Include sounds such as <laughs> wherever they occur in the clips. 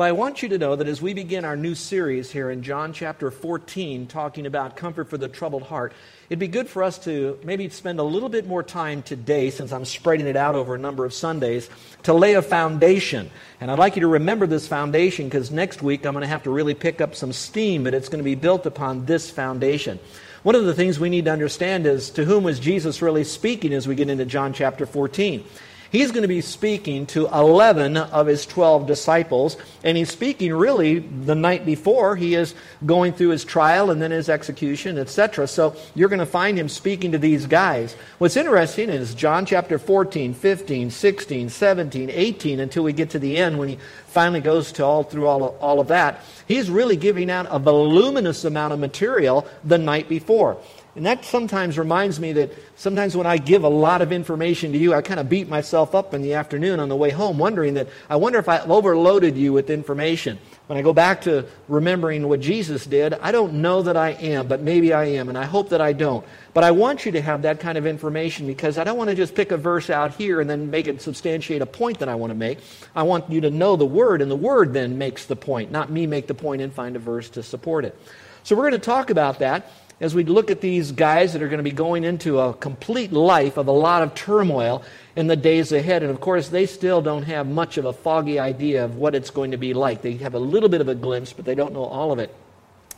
Well, I want you to know that as we begin our new series here in John chapter 14, talking about comfort for the troubled heart, it'd be good for us to maybe spend a little bit more time today, since I'm spreading it out over a number of Sundays, to lay a foundation. And I'd like you to remember this foundation because next week I'm going to have to really pick up some steam, but it's going to be built upon this foundation. One of the things we need to understand is to whom was Jesus really speaking as we get into John chapter 14. He's going to be speaking to 11 of his 12 disciples, and he's speaking really the night before he is going through his trial and then his execution, etc. So you're going to find him speaking to these guys. What's interesting is John chapter 14, 15, 16, 17, 18, until we get to the end when he finally goes to all through all of, all of that. He's really giving out a voluminous amount of material the night before. And that sometimes reminds me that sometimes when I give a lot of information to you, I kind of beat myself up in the afternoon on the way home, wondering that I wonder if I overloaded you with information. When I go back to remembering what Jesus did, I don't know that I am, but maybe I am, and I hope that I don't. But I want you to have that kind of information because I don't want to just pick a verse out here and then make it substantiate a point that I want to make. I want you to know the Word, and the Word then makes the point, not me make the point and find a verse to support it. So we're going to talk about that as we look at these guys that are going to be going into a complete life of a lot of turmoil in the days ahead. And of course, they still don't have much of a foggy idea of what it's going to be like. They have a little bit of a glimpse, but they don't know all of it.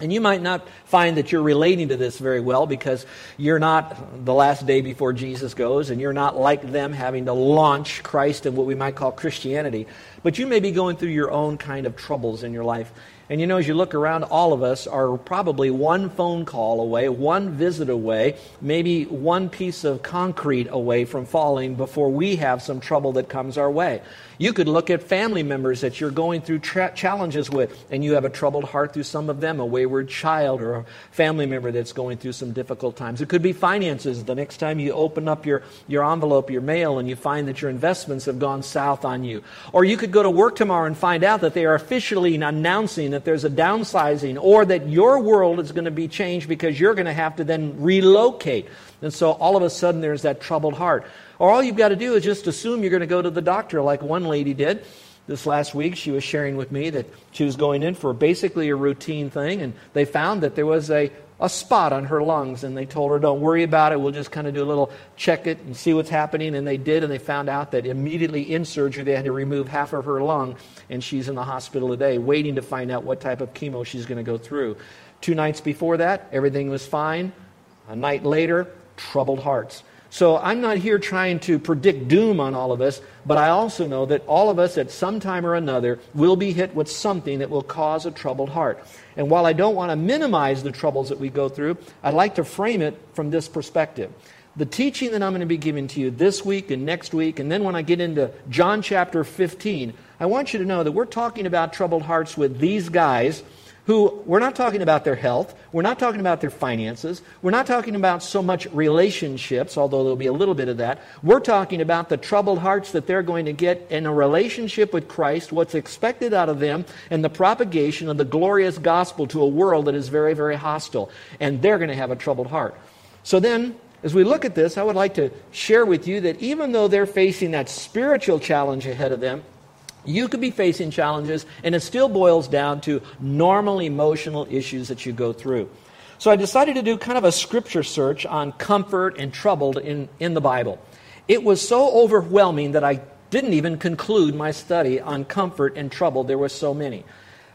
And you might not find that you're relating to this very well because you're not the last day before Jesus goes, and you're not like them having to launch Christ and what we might call Christianity. But you may be going through your own kind of troubles in your life. And you know, as you look around, all of us are probably one phone call away, one visit away, maybe one piece of concrete away from falling before we have some trouble that comes our way. You could look at family members that you're going through tra- challenges with, and you have a troubled heart through some of them, a wayward child or a family member that's going through some difficult times. It could be finances. The next time you open up your, your envelope, your mail, and you find that your investments have gone south on you. Or you could go to work tomorrow and find out that they are officially announcing that there's a downsizing or that your world is going to be changed because you're going to have to then relocate. And so all of a sudden there's that troubled heart. Or all you've got to do is just assume you're going to go to the doctor like one lady did. This last week, she was sharing with me that she was going in for basically a routine thing, and they found that there was a, a spot on her lungs, and they told her, Don't worry about it, we'll just kind of do a little check it and see what's happening. And they did, and they found out that immediately in surgery, they had to remove half of her lung, and she's in the hospital today, waiting to find out what type of chemo she's going to go through. Two nights before that, everything was fine. A night later, troubled hearts. So I'm not here trying to predict doom on all of us, but I also know that all of us at some time or another will be hit with something that will cause a troubled heart. And while I don't want to minimize the troubles that we go through, I'd like to frame it from this perspective. The teaching that I'm going to be giving to you this week and next week, and then when I get into John chapter 15, I want you to know that we're talking about troubled hearts with these guys who we're not talking about their health, we're not talking about their finances, we're not talking about so much relationships, although there'll be a little bit of that. We're talking about the troubled hearts that they're going to get in a relationship with Christ, what's expected out of them, and the propagation of the glorious gospel to a world that is very, very hostile. And they're going to have a troubled heart. So then, as we look at this, I would like to share with you that even though they're facing that spiritual challenge ahead of them, you could be facing challenges, and it still boils down to normal emotional issues that you go through. So I decided to do kind of a scripture search on comfort and troubled in, in the Bible. It was so overwhelming that I didn't even conclude my study on comfort and trouble. There were so many.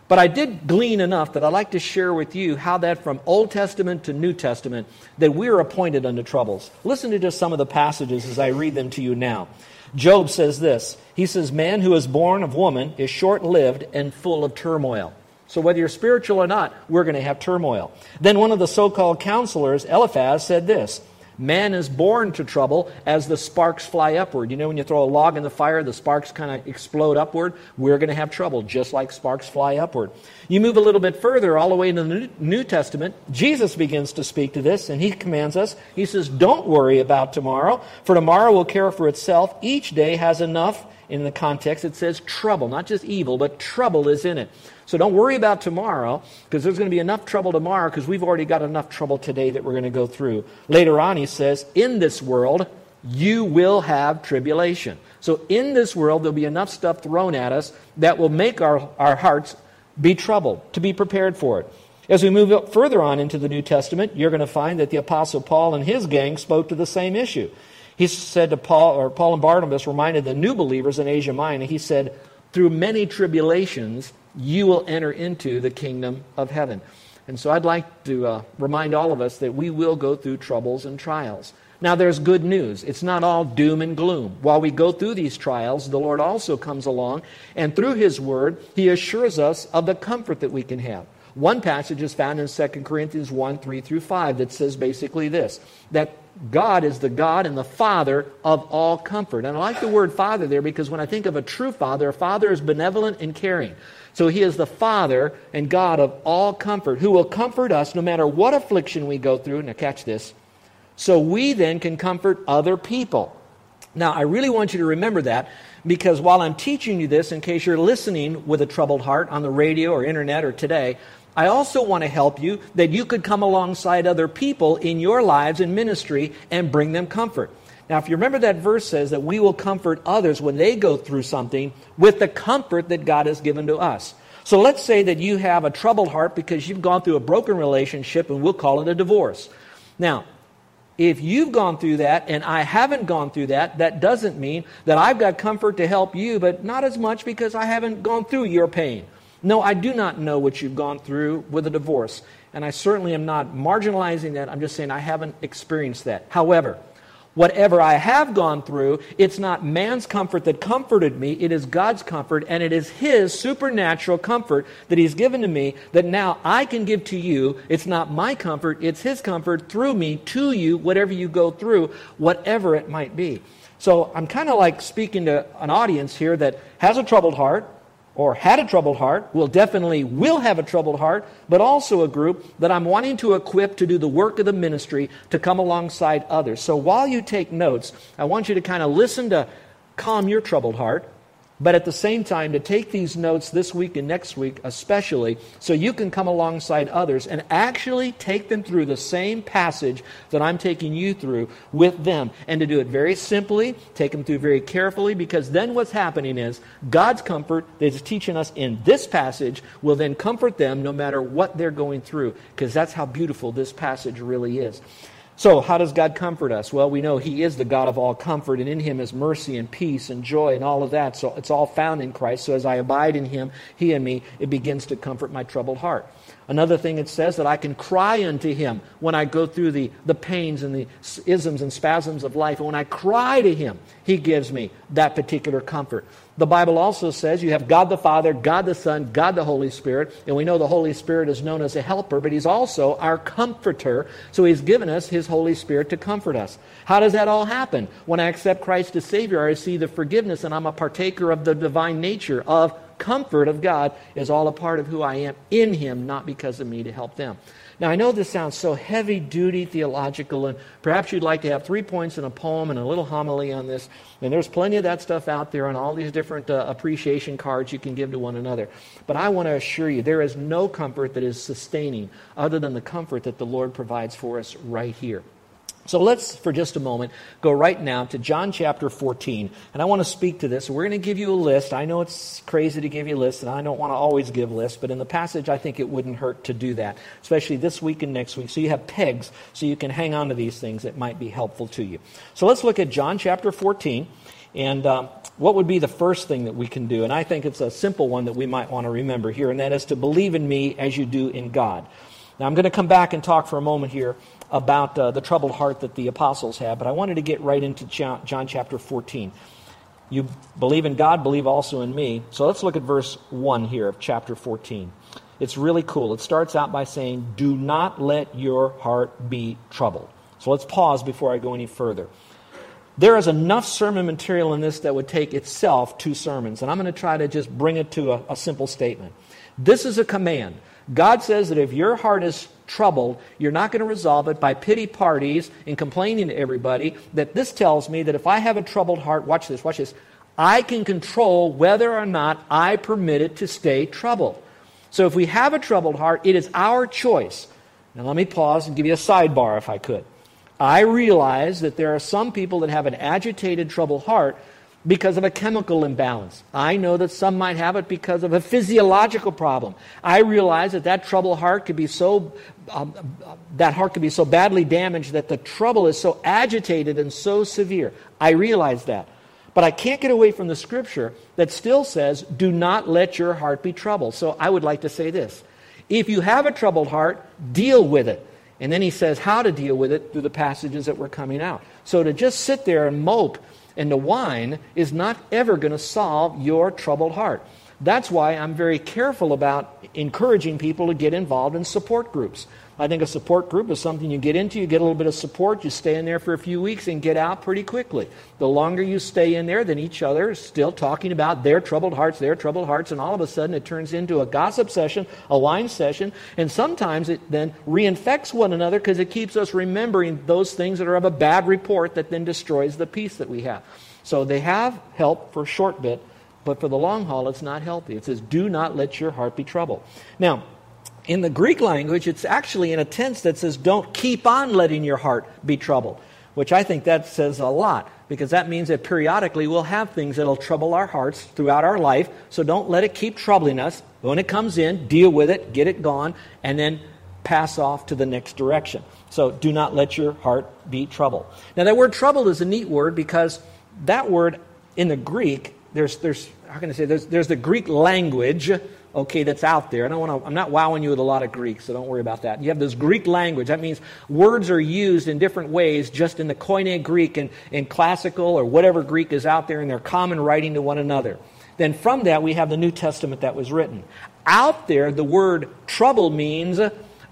But I did glean enough that I'd like to share with you how that from Old Testament to New Testament that we're appointed unto troubles. Listen to just some of the passages as I read them to you now. Job says this He says, Man who is born of woman is short lived and full of turmoil. So, whether you're spiritual or not, we're going to have turmoil. Then one of the so called counselors, Eliphaz, said this Man is born to trouble as the sparks fly upward. You know, when you throw a log in the fire, the sparks kind of explode upward. We're going to have trouble, just like sparks fly upward. You move a little bit further, all the way into the New Testament, Jesus begins to speak to this, and he commands us. He says, Don't worry about tomorrow, for tomorrow will care for itself. Each day has enough. In the context, it says trouble, not just evil, but trouble is in it. So don't worry about tomorrow because there's going to be enough trouble tomorrow because we've already got enough trouble today that we're going to go through. Later on, he says, In this world, you will have tribulation. So in this world, there'll be enough stuff thrown at us that will make our, our hearts be troubled, to be prepared for it. As we move further on into the New Testament, you're going to find that the Apostle Paul and his gang spoke to the same issue. He said to Paul, or Paul and Barnabas reminded the new believers in Asia Minor, he said, Through many tribulations, you will enter into the kingdom of heaven. And so I'd like to uh, remind all of us that we will go through troubles and trials. Now, there's good news. It's not all doom and gloom. While we go through these trials, the Lord also comes along, and through His Word, He assures us of the comfort that we can have. One passage is found in 2 Corinthians 1 3 through 5 that says basically this that God is the God and the Father of all comfort. And I like the word Father there because when I think of a true Father, a Father is benevolent and caring. So he is the Father and God of all comfort, who will comfort us no matter what affliction we go through. Now, catch this. So we then can comfort other people. Now, I really want you to remember that because while I'm teaching you this, in case you're listening with a troubled heart on the radio or internet or today, I also want to help you that you could come alongside other people in your lives and ministry and bring them comfort. Now, if you remember that verse says that we will comfort others when they go through something with the comfort that God has given to us. So let's say that you have a troubled heart because you've gone through a broken relationship and we'll call it a divorce. Now, if you've gone through that and I haven't gone through that, that doesn't mean that I've got comfort to help you, but not as much because I haven't gone through your pain. No, I do not know what you've gone through with a divorce. And I certainly am not marginalizing that. I'm just saying I haven't experienced that. However, whatever I have gone through, it's not man's comfort that comforted me, it is God's comfort, and it is His supernatural comfort that He's given to me that now I can give to you. It's not my comfort, it's His comfort through me to you, whatever you go through, whatever it might be. So I'm kind of like speaking to an audience here that has a troubled heart, or had a troubled heart, will definitely will have a troubled heart, but also a group that I'm wanting to equip to do the work of the ministry to come alongside others. So while you take notes, I want you to kind of listen to calm your troubled heart but at the same time to take these notes this week and next week especially so you can come alongside others and actually take them through the same passage that I'm taking you through with them. And to do it very simply take them through very carefully because then what's happening is God's comfort that is teaching us in this passage will then comfort them no matter what they're going through because that's how beautiful this passage really is so, how does God comfort us? Well, we know He is the God of all comfort, and in Him is mercy and peace and joy and all of that. So, it's all found in Christ. So, as I abide in Him, He and me, it begins to comfort my troubled heart. Another thing it says that I can cry unto him when I go through the, the pains and the isms and spasms of life. And when I cry to him, he gives me that particular comfort. The Bible also says you have God the Father, God the Son, God the Holy Spirit. And we know the Holy Spirit is known as a helper, but he's also our comforter. So he's given us his Holy Spirit to comfort us. How does that all happen? When I accept Christ as Savior, I see the forgiveness and I'm a partaker of the divine nature of comfort of God is all a part of who I am in Him, not because of me to help them. Now, I know this sounds so heavy duty theological, and perhaps you'd like to have three points in a poem and a little homily on this. And there's plenty of that stuff out there on all these different uh, appreciation cards you can give to one another. But I want to assure you, there is no comfort that is sustaining other than the comfort that the Lord provides for us right here. So let's, for just a moment, go right now to John chapter 14. And I want to speak to this. We're going to give you a list. I know it's crazy to give you a list, and I don't want to always give lists, but in the passage, I think it wouldn't hurt to do that, especially this week and next week. So you have pegs so you can hang on to these things that might be helpful to you. So let's look at John chapter 14. And um, what would be the first thing that we can do? And I think it's a simple one that we might want to remember here, and that is to believe in me as you do in God. Now, I'm going to come back and talk for a moment here about uh, the troubled heart that the apostles had, but I wanted to get right into John, chapter 14. You believe in God, believe also in me. So let's look at verse 1 here of chapter 14. It's really cool. It starts out by saying, Do not let your heart be troubled. So let's pause before I go any further. There is enough sermon material in this that would take itself two sermons, and I'm going to try to just bring it to a, a simple statement. This is a command. God says that if your heart is troubled, you're not going to resolve it by pity parties and complaining to everybody. That this tells me that if I have a troubled heart, watch this, watch this, I can control whether or not I permit it to stay troubled. So if we have a troubled heart, it is our choice. Now let me pause and give you a sidebar if I could. I realize that there are some people that have an agitated, troubled heart because of a chemical imbalance. I know that some might have it because of a physiological problem. I realize that that troubled heart could be so um, that heart could be so badly damaged that the trouble is so agitated and so severe. I realize that. But I can't get away from the scripture that still says, "Do not let your heart be troubled." So I would like to say this. If you have a troubled heart, deal with it. And then he says how to deal with it through the passages that were coming out. So to just sit there and mope and the whine is not ever going to solve your troubled heart. That's why I'm very careful about encouraging people to get involved in support groups. I think a support group is something you get into, you get a little bit of support, you stay in there for a few weeks and get out pretty quickly. The longer you stay in there, then each other is still talking about their troubled hearts, their troubled hearts, and all of a sudden it turns into a gossip session, a whine session, and sometimes it then reinfects one another because it keeps us remembering those things that are of a bad report that then destroys the peace that we have. So they have help for a short bit, but for the long haul, it's not healthy. It says, do not let your heart be troubled. Now, in the Greek language, it's actually in a tense that says, don't keep on letting your heart be troubled, which I think that says a lot because that means that periodically we'll have things that'll trouble our hearts throughout our life. So don't let it keep troubling us. When it comes in, deal with it, get it gone, and then pass off to the next direction. So do not let your heart be troubled. Now, that word troubled is a neat word because that word in the Greek, there's, there's how can I say, there's, there's the Greek language okay, that's out there. I don't want to, I'm not wowing you with a lot of Greek, so don't worry about that. You have this Greek language. That means words are used in different ways just in the Koine Greek and in classical or whatever Greek is out there in their common writing to one another. Then from that, we have the New Testament that was written. Out there, the word trouble means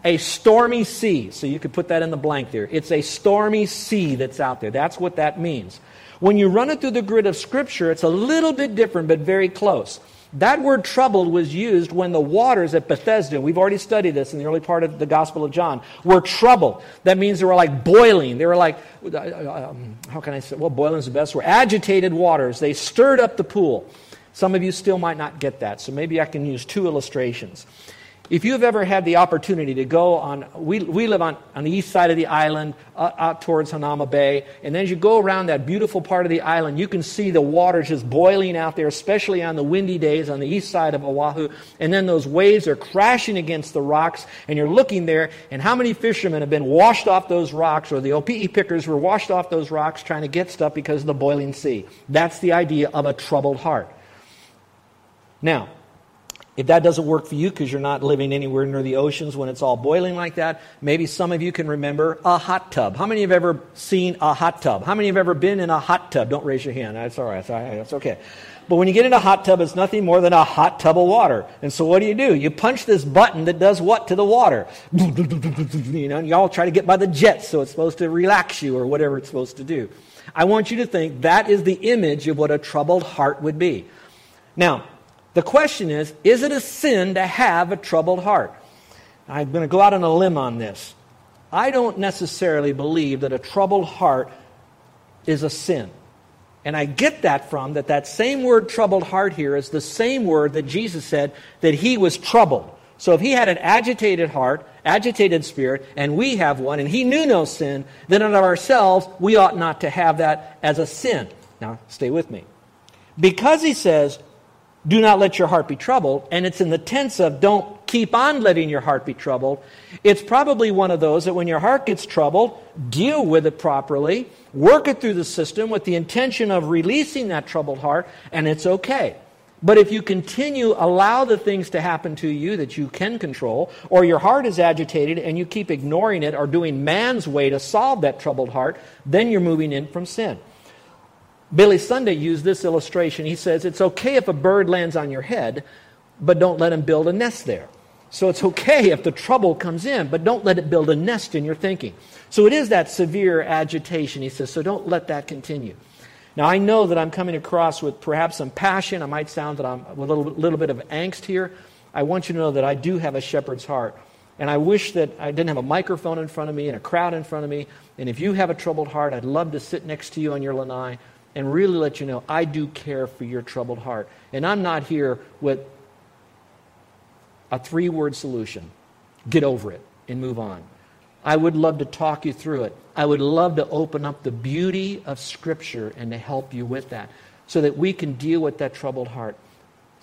a stormy sea. So you could put that in the blank there. It's a stormy sea that's out there. That's what that means. When you run it through the grid of Scripture, it's a little bit different, but very close. That word troubled was used when the waters at Bethesda, we've already studied this in the early part of the Gospel of John, were troubled. That means they were like boiling. They were like, uh, um, how can I say, well, boiling is the best word. Agitated waters. They stirred up the pool. Some of you still might not get that, so maybe I can use two illustrations. If you've ever had the opportunity to go on, we, we live on, on the east side of the island, uh, out towards Hanauma Bay, and then as you go around that beautiful part of the island, you can see the water just boiling out there, especially on the windy days on the east side of Oahu, and then those waves are crashing against the rocks, and you're looking there, and how many fishermen have been washed off those rocks, or the opihi pickers were washed off those rocks trying to get stuff because of the boiling sea? That's the idea of a troubled heart. Now, if that doesn't work for you because you're not living anywhere near the oceans when it's all boiling like that, maybe some of you can remember a hot tub. How many have ever seen a hot tub? How many have ever been in a hot tub? Don't raise your hand. That's all right. That's okay. But when you get in a hot tub, it's nothing more than a hot tub of water. And so what do you do? You punch this button that does what to the water? <laughs> You know, and y'all try to get by the jets so it's supposed to relax you or whatever it's supposed to do. I want you to think that is the image of what a troubled heart would be. Now, the question is is it a sin to have a troubled heart? I'm going to go out on a limb on this. I don't necessarily believe that a troubled heart is a sin. And I get that from that that same word troubled heart here is the same word that Jesus said that he was troubled. So if he had an agitated heart, agitated spirit, and we have one, and he knew no sin, then of ourselves, we ought not to have that as a sin. Now, stay with me. Because he says, do not let your heart be troubled, and it's in the tense of don't keep on letting your heart be troubled, it's probably one of those that when your heart gets troubled, deal with it properly, work it through the system with the intention of releasing that troubled heart, and it's okay. But if you continue, allow the things to happen to you that you can control, or your heart is agitated and you keep ignoring it or doing man's way to solve that troubled heart, then you're moving in from sin. Billy Sunday used this illustration. He says, It's okay if a bird lands on your head, but don't let him build a nest there. So it's okay if the trouble comes in, but don't let it build a nest in your thinking. So it is that severe agitation, he says, so don't let that continue. Now, I know that I'm coming across with perhaps some passion. I might sound that I'm with a little, little bit of angst here. I want you to know that I do have a shepherd's heart. And I wish that I didn't have a microphone in front of me and a crowd in front of me. And if you have a troubled heart, I'd love to sit next to you on your lanai and really let you know I do care for your troubled heart. And I'm not here with a three word solution get over it and move on. I would love to talk you through it. I would love to open up the beauty of Scripture and to help you with that so that we can deal with that troubled heart.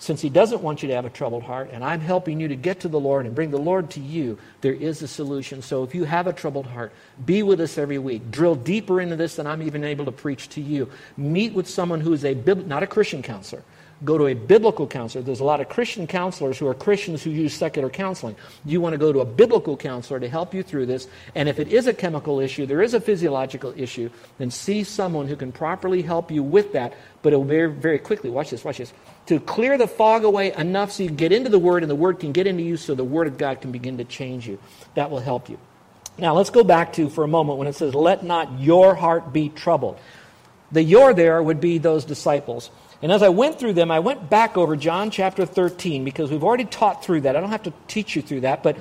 Since He doesn't want you to have a troubled heart, and I'm helping you to get to the Lord and bring the Lord to you, there is a solution. So if you have a troubled heart, be with us every week. Drill deeper into this than I'm even able to preach to you. Meet with someone who is a, not a Christian counselor, go to a biblical counselor. There's a lot of Christian counselors who are Christians who use secular counseling. You want to go to a biblical counselor to help you through this. And if it is a chemical issue, there is a physiological issue, then see someone who can properly help you with that. But it'll very, very quickly, watch this, watch this, to clear the fog away enough so you can get into the Word and the Word can get into you so the Word of God can begin to change you. That will help you. Now, let's go back to for a moment when it says, Let not your heart be troubled. The your there would be those disciples. And as I went through them, I went back over John chapter 13 because we've already taught through that. I don't have to teach you through that, but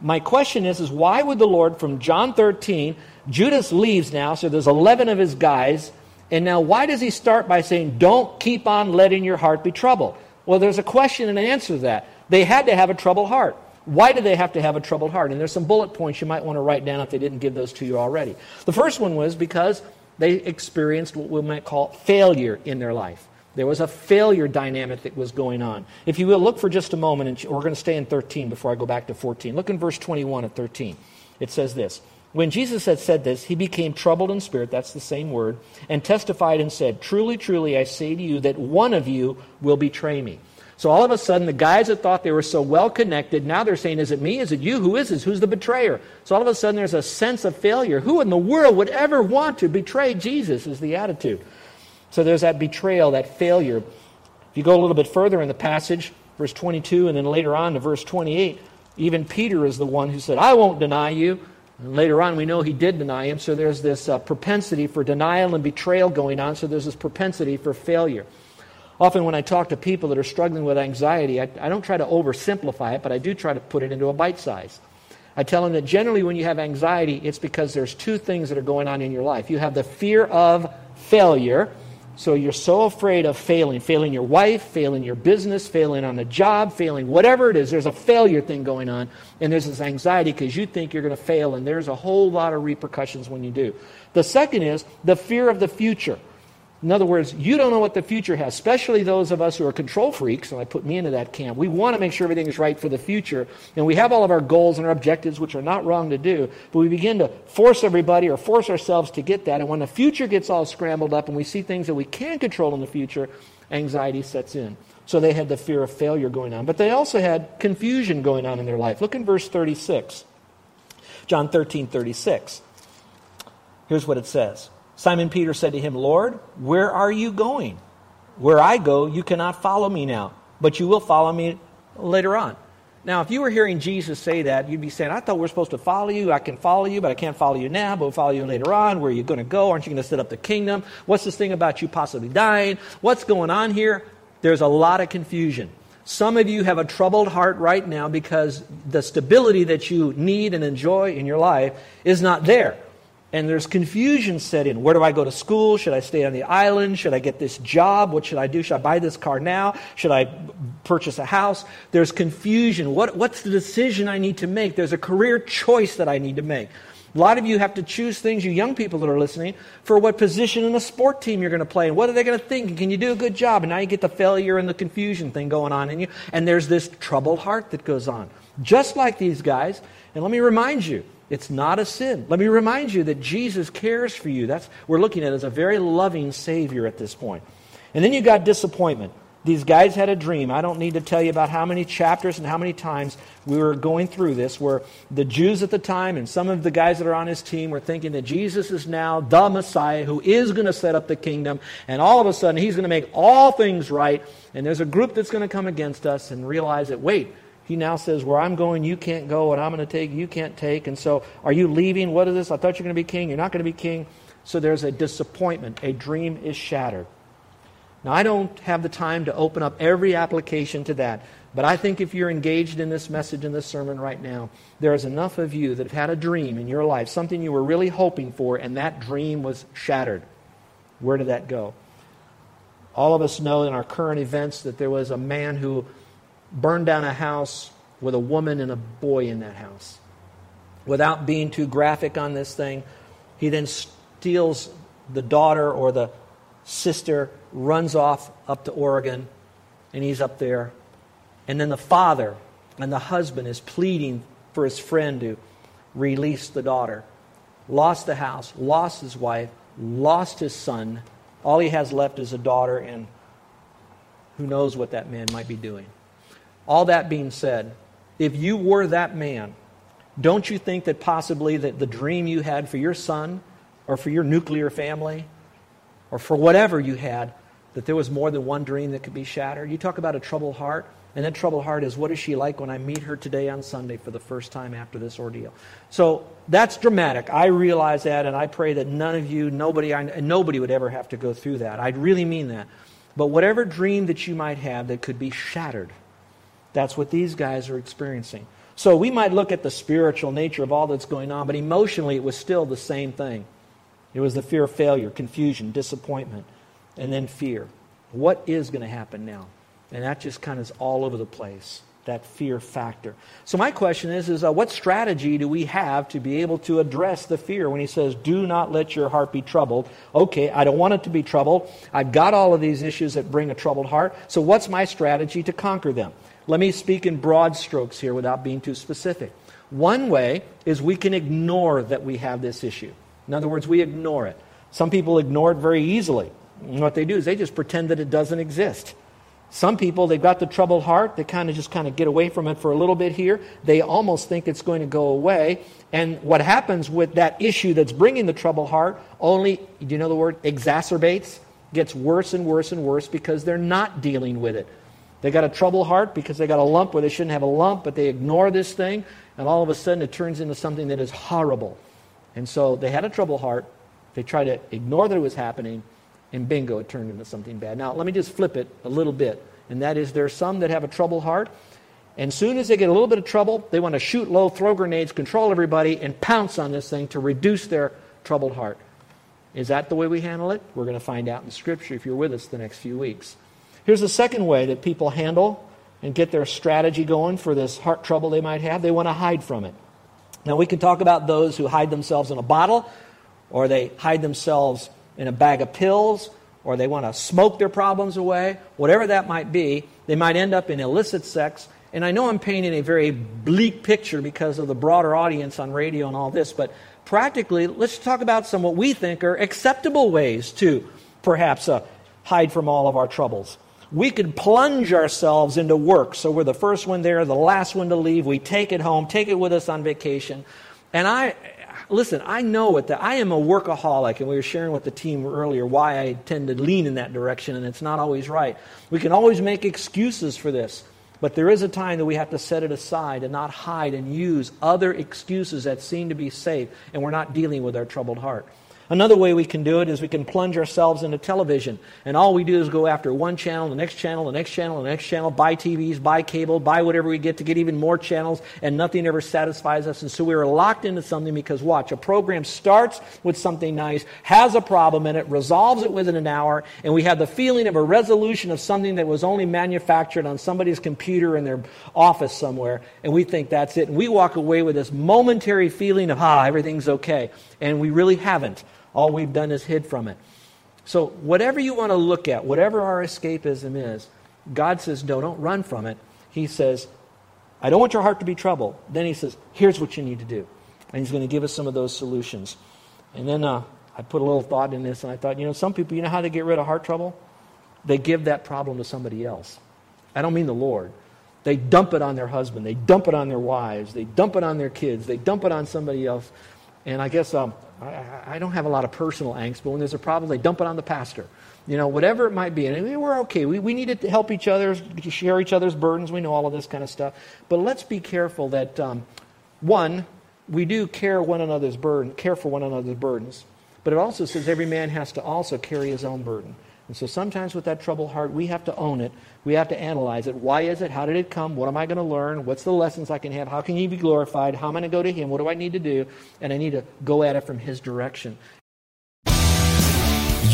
my question is, is why would the Lord from John 13, Judas leaves now, so there's 11 of his guys, and now why does he start by saying, don't keep on letting your heart be troubled? Well, there's a question and an answer to that. They had to have a troubled heart. Why do they have to have a troubled heart? And there's some bullet points you might want to write down if they didn't give those to you already. The first one was because they experienced what we might call failure in their life. There was a failure dynamic that was going on. If you will, look for just a moment, and we're going to stay in 13 before I go back to 14. Look in verse 21 of 13. It says this When Jesus had said this, he became troubled in spirit, that's the same word, and testified and said, Truly, truly, I say to you that one of you will betray me. So all of a sudden, the guys that thought they were so well connected, now they're saying, Is it me? Is it you? Who is this? Who's the betrayer? So all of a sudden, there's a sense of failure. Who in the world would ever want to betray Jesus? Is the attitude. So there's that betrayal, that failure. If you go a little bit further in the passage, verse 22, and then later on to verse 28, even Peter is the one who said, I won't deny you. And later on, we know he did deny him. So there's this uh, propensity for denial and betrayal going on. So there's this propensity for failure. Often, when I talk to people that are struggling with anxiety, I, I don't try to oversimplify it, but I do try to put it into a bite size. I tell them that generally, when you have anxiety, it's because there's two things that are going on in your life. You have the fear of failure, so you're so afraid of failing, failing your wife, failing your business, failing on the job, failing whatever it is. There's a failure thing going on, and there's this anxiety because you think you're going to fail, and there's a whole lot of repercussions when you do. The second is the fear of the future. In other words, you don't know what the future has, especially those of us who are control freaks, and I put me into that camp. We want to make sure everything is right for the future, and we have all of our goals and our objectives, which are not wrong to do, but we begin to force everybody or force ourselves to get that, and when the future gets all scrambled up and we see things that we can control in the future, anxiety sets in. So they had the fear of failure going on, but they also had confusion going on in their life. Look in verse 36. John 13, 36. Here's what it says. Simon Peter said to him, Lord, where are you going? Where I go, you cannot follow me now, but you will follow me later on. Now, if you were hearing Jesus say that, you'd be saying, I thought we are supposed to follow you. I can follow you, but I can't follow you now, but we'll follow you later on. Where are you going to go? Aren't you going to set up the kingdom? What's this thing about you possibly dying? What's going on here? There's a lot of confusion. Some of you have a troubled heart right now because the stability that you need and enjoy in your life is not there and there's confusion set in. Where do I go to school? Should I stay on the island? Should I get this job? What should I do? Should I buy this car now? Should I purchase a house? There's confusion. What, what's the decision I need to make? There's a career choice that I need to make. A lot of you have to choose things, you young people that are listening, for what position in a sport team you're going to play and what are they going to think can you do a good job? And now you get the failure and the confusion thing going on in you. And there's this troubled heart that goes on. Just like these guys. And let me remind you, it's not a sin. Let me remind you that Jesus cares for you. That's we're looking at as a very loving Savior at this point. And then you got disappointment. These guys had a dream. I don't need to tell you about how many chapters and how many times we were going through this, where the Jews at the time and some of the guys that are on his team were thinking that Jesus is now the Messiah who is going to set up the kingdom, and all of a sudden he's going to make all things right. And there's a group that's going to come against us and realize that, wait, He now says, Where I'm going, you can't go. What I'm going to take, you can't take. And so, are you leaving? What is this? I thought you were going to be king. You're not going to be king. So, there's a disappointment. A dream is shattered. Now, I don't have the time to open up every application to that. But I think if you're engaged in this message in this sermon right now, there is enough of you that have had a dream in your life, something you were really hoping for, and that dream was shattered. Where did that go? All of us know in our current events that there was a man who burned down a house with a woman and a boy in that house. Without being too graphic on this thing, he then steals the daughter or the sister, runs off up to Oregon, and he's up there. And then the father and the husband is pleading for his friend to release the daughter. Lost the house, lost his wife, lost his son. All he has left is a daughter, and who knows what that man might be doing. All that being said, if you were that man, don't you think that possibly that the dream you had for your son or for your nuclear family or for whatever you had, that there was more than one dream that could be shattered? You talk about a troubled heart. And that troubled heart is what is she like when I meet her today on Sunday for the first time after this ordeal? So that's dramatic. I realize that, and I pray that none of you, nobody, nobody would ever have to go through that. I really mean that. But whatever dream that you might have that could be shattered, that's what these guys are experiencing. So we might look at the spiritual nature of all that's going on, but emotionally it was still the same thing. It was the fear of failure, confusion, disappointment, and then fear. What is going to happen now? And that just kind of is all over the place, that fear factor. So my question is, is uh, what strategy do we have to be able to address the fear when he says, do not let your heart be troubled? Okay, I don't want it to be troubled. I've got all of these issues that bring a troubled heart. So what's my strategy to conquer them? Let me speak in broad strokes here without being too specific. One way is we can ignore that we have this issue. In other words, we ignore it. Some people ignore it very easily. And what they do is they just pretend that it doesn't exist. Some people, they've got the troubled heart. They kind of just kind of get away from it for a little bit here. They almost think it's going to go away. And what happens with that issue that's bringing the troubled heart only, do you know the word, exacerbates? Gets worse and worse and worse because they're not dealing with it. They got a trouble heart because they got a lump where they shouldn't have a lump, but they ignore this thing, and all of a sudden it turns into something that is horrible. And so they had a trouble heart. They try to ignore that it was happening, and bingo, it turned into something bad. Now, let me just flip it a little bit. And that is, there are some that have a trouble heart. And as soon as they get a little bit of trouble, they want to shoot low, throw grenades, control everybody, and pounce on this thing to reduce their troubled heart. Is that the way we handle it? We're going to find out in Scripture if you're with us the next few weeks. Here's the second way that people handle and get their strategy going for this heart trouble they might have. They want to hide from it. Now, we can talk about those who hide themselves in a bottle, or they hide themselves in a bag of pills or they want to smoke their problems away, whatever that might be, they might end up in illicit sex. And I know I'm painting a very bleak picture because of the broader audience on radio and all this, but practically, let's talk about some what we think are acceptable ways to perhaps uh, hide from all of our troubles. We could plunge ourselves into work. So we're the first one there, the last one to leave. We take it home, take it with us on vacation. And I, listen, I know it that I am a workaholic, and we were sharing with the team earlier why I tend to lean in that direction, and it's not always right. We can always make excuses for this, but there is a time that we have to set it aside and not hide and use other excuses that seem to be safe, and we're not dealing with our troubled heart. Another way we can do it is we can plunge ourselves into television. And all we do is go after one channel, the next channel, the next channel, the next channel, buy TVs, buy cable, buy whatever we get to get even more channels, and nothing ever satisfies us. And so we are locked into something because, watch, a program starts with something nice, has a problem in it, resolves it within an hour, and we have the feeling of a resolution of something that was only manufactured on somebody's computer in their office somewhere, and we think that's it. And we walk away with this momentary feeling of, ah, everything's okay. And we really haven't. All we've done is hid from it. So, whatever you want to look at, whatever our escapism is, God says, no, don't run from it. He says, I don't want your heart to be troubled. Then he says, here's what you need to do. And he's going to give us some of those solutions. And then uh, I put a little thought in this, and I thought, you know, some people, you know how they get rid of heart trouble? They give that problem to somebody else. I don't mean the Lord. They dump it on their husband. They dump it on their wives. They dump it on their kids. They dump it on somebody else. And I guess um, I, I, don't have a lot of personal angst, but when there's a problem, they dump it on the pastor. You know, whatever it might be. And we're okay. We, we need to help each other, share each other's burdens. We know all of this kind of stuff. But let's be careful that, um, one, we do care one another's burden, care for one another's burdens. But it also says every man has to also carry his own burden. And so sometimes with that troubled heart, we have to own it. We have to analyze it. Why is it? How did it come? What am I going to learn? What's the lessons I can have? How can he be glorified? How am I going to go to him? What do I need to do? And I need to go at it from his direction.